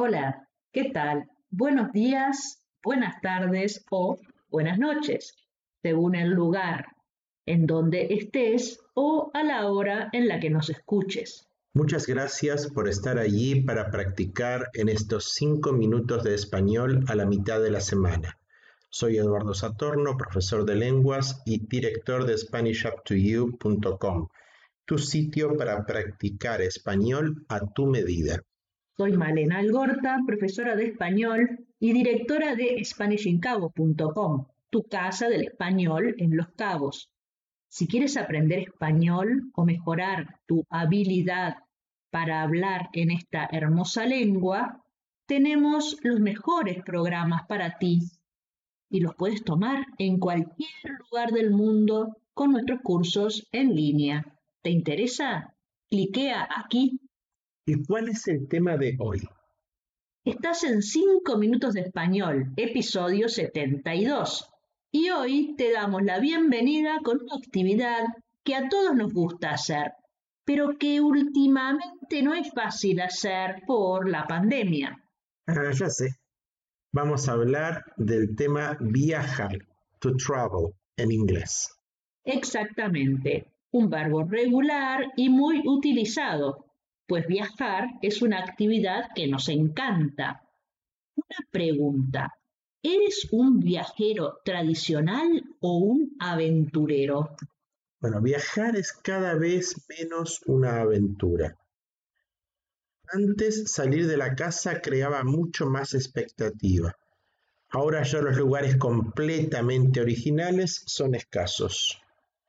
Hola, ¿qué tal? Buenos días, buenas tardes o buenas noches, según el lugar en donde estés o a la hora en la que nos escuches. Muchas gracias por estar allí para practicar en estos cinco minutos de español a la mitad de la semana. Soy Eduardo Satorno, profesor de lenguas y director de SpanishUpToYou.com, tu sitio para practicar español a tu medida. Soy Malena Algorta, profesora de español y directora de SpanishInCabo.com, tu casa del español en Los Cabos. Si quieres aprender español o mejorar tu habilidad para hablar en esta hermosa lengua, tenemos los mejores programas para ti y los puedes tomar en cualquier lugar del mundo con nuestros cursos en línea. ¿Te interesa? Cliquea aquí. ¿Y cuál es el tema de hoy? Estás en 5 minutos de español, episodio 72. Y hoy te damos la bienvenida con una actividad que a todos nos gusta hacer, pero que últimamente no es fácil hacer por la pandemia. Ah, ya sé. Vamos a hablar del tema viajar, to travel en inglés. Exactamente, un verbo regular y muy utilizado, pues viajar es una actividad que nos encanta. Una pregunta, ¿eres un viajero tradicional o un aventurero? Bueno, viajar es cada vez menos una aventura. Antes salir de la casa creaba mucho más expectativa. Ahora ya los lugares completamente originales son escasos.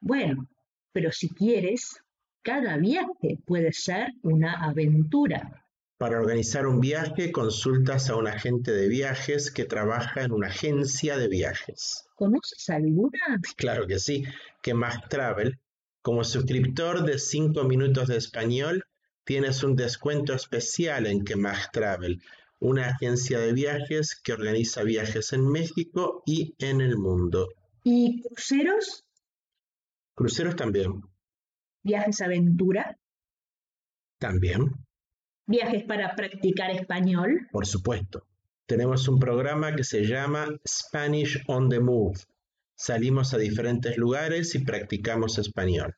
Bueno, pero si quieres, cada viaje puede ser una aventura. Para organizar un viaje consultas a un agente de viajes que trabaja en una agencia de viajes. ¿Conoces alguna? Claro que sí, que más Travel. Como suscriptor de 5 minutos de español, tienes un descuento especial en que Travel, una agencia de viajes que organiza viajes en México y en el mundo. ¿Y cruceros? Cruceros también. ¿Viajes aventura? También. ¿Viajes para practicar español? Por supuesto. Tenemos un programa que se llama Spanish on the Move. Salimos a diferentes lugares y practicamos español.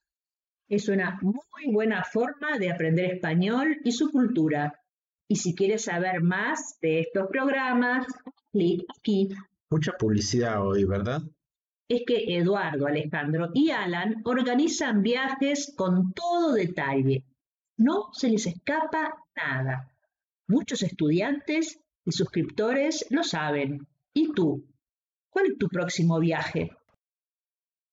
Es una muy buena forma de aprender español y su cultura. Y si quieres saber más de estos programas, clic aquí. Mucha publicidad hoy, ¿verdad? Es que Eduardo, Alejandro y Alan organizan viajes con todo detalle no se les escapa nada. Muchos estudiantes y suscriptores lo saben. ¿Y tú? ¿Cuál es tu próximo viaje?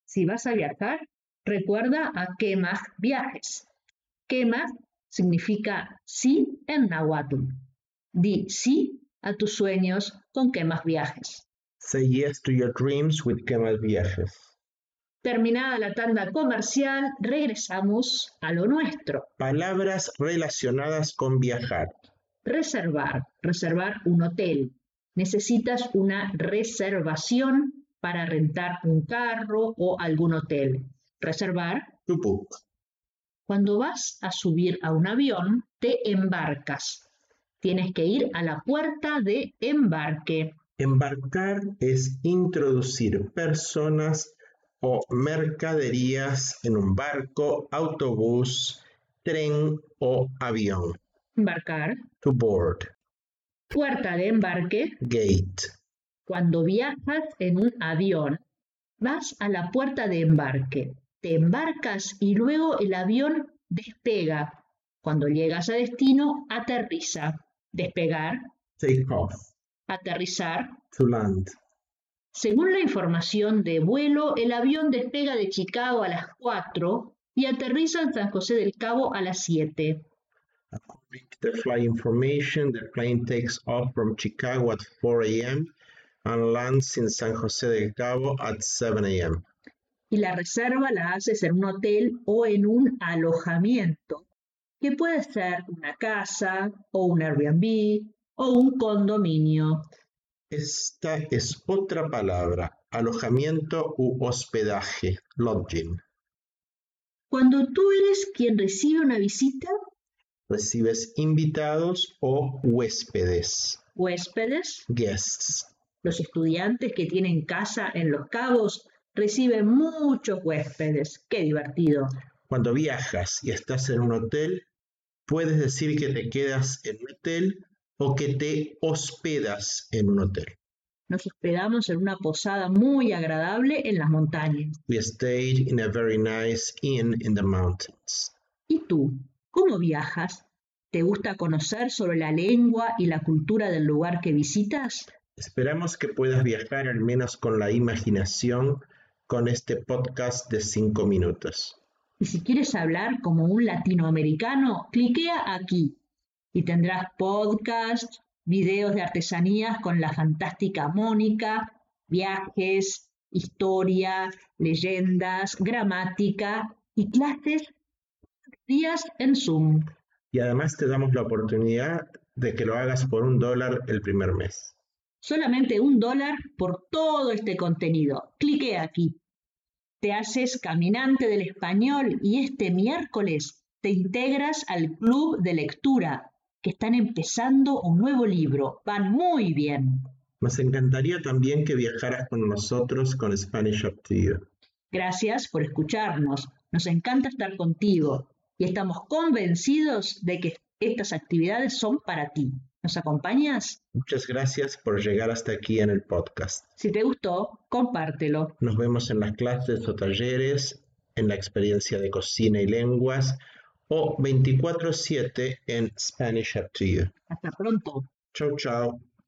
Si vas a viajar, recuerda a más viajes. más significa sí en náhuatl. Di sí a tus sueños con más viajes. Say yes to your dreams with más viajes. Terminada la tanda comercial, regresamos a lo nuestro. Palabras relacionadas con viajar. Reservar, reservar un hotel. Necesitas una reservación para rentar un carro o algún hotel. Reservar. Book. Cuando vas a subir a un avión, te embarcas. Tienes que ir a la puerta de embarque. Embarcar es introducir personas o mercaderías en un barco, autobús, tren o avión. Embarcar. To board. Puerta de embarque. Gate. Cuando viajas en un avión, vas a la puerta de embarque, te embarcas y luego el avión despega. Cuando llegas a destino, aterriza. Despegar. Take off. Aterrizar. To land. Según la información de vuelo, el avión despega de Chicago a las 4 y aterriza en San José del Cabo a las 7. According to the flight information, the plane takes off from Chicago at 4 a.m. and lands in San José del Cabo at 7 a.m. Y la reserva la haces en un hotel o en un alojamiento, que puede ser una casa o un Airbnb o un condominio. Esta es otra palabra, alojamiento u hospedaje, lodging. Cuando tú eres quien recibe una visita, Recibes invitados o huéspedes. Huéspedes, Guests. los estudiantes que tienen casa en Los Cabos reciben muchos huéspedes. ¡Qué divertido! Cuando viajas y estás en un hotel, puedes decir que te quedas en un hotel o que te hospedas en un hotel. Nos hospedamos en una posada muy agradable en las montañas. We stayed in a very nice inn in the mountains. ¿Y tú? ¿Cómo viajas? ¿Te gusta conocer sobre la lengua y la cultura del lugar que visitas? Esperamos que puedas viajar al menos con la imaginación con este podcast de 5 minutos. Y si quieres hablar como un latinoamericano, cliquea aquí y tendrás podcasts, videos de artesanías con la fantástica Mónica, viajes, historia, leyendas, gramática y clases días en Zoom. Y además te damos la oportunidad de que lo hagas por un dólar el primer mes. Solamente un dólar por todo este contenido. Clique aquí. Te haces caminante del español y este miércoles te integras al club de lectura, que están empezando un nuevo libro. Van muy bien. Nos encantaría también que viajaras con nosotros con Spanish Up to You. Gracias por escucharnos. Nos encanta estar contigo y estamos convencidos de que estas actividades son para ti. ¿Nos acompañas? Muchas gracias por llegar hasta aquí en el podcast. Si te gustó, compártelo. Nos vemos en las clases o talleres, en la experiencia de cocina y lenguas o 24/7 en Spanish Up to You. Hasta pronto. Chau, chau.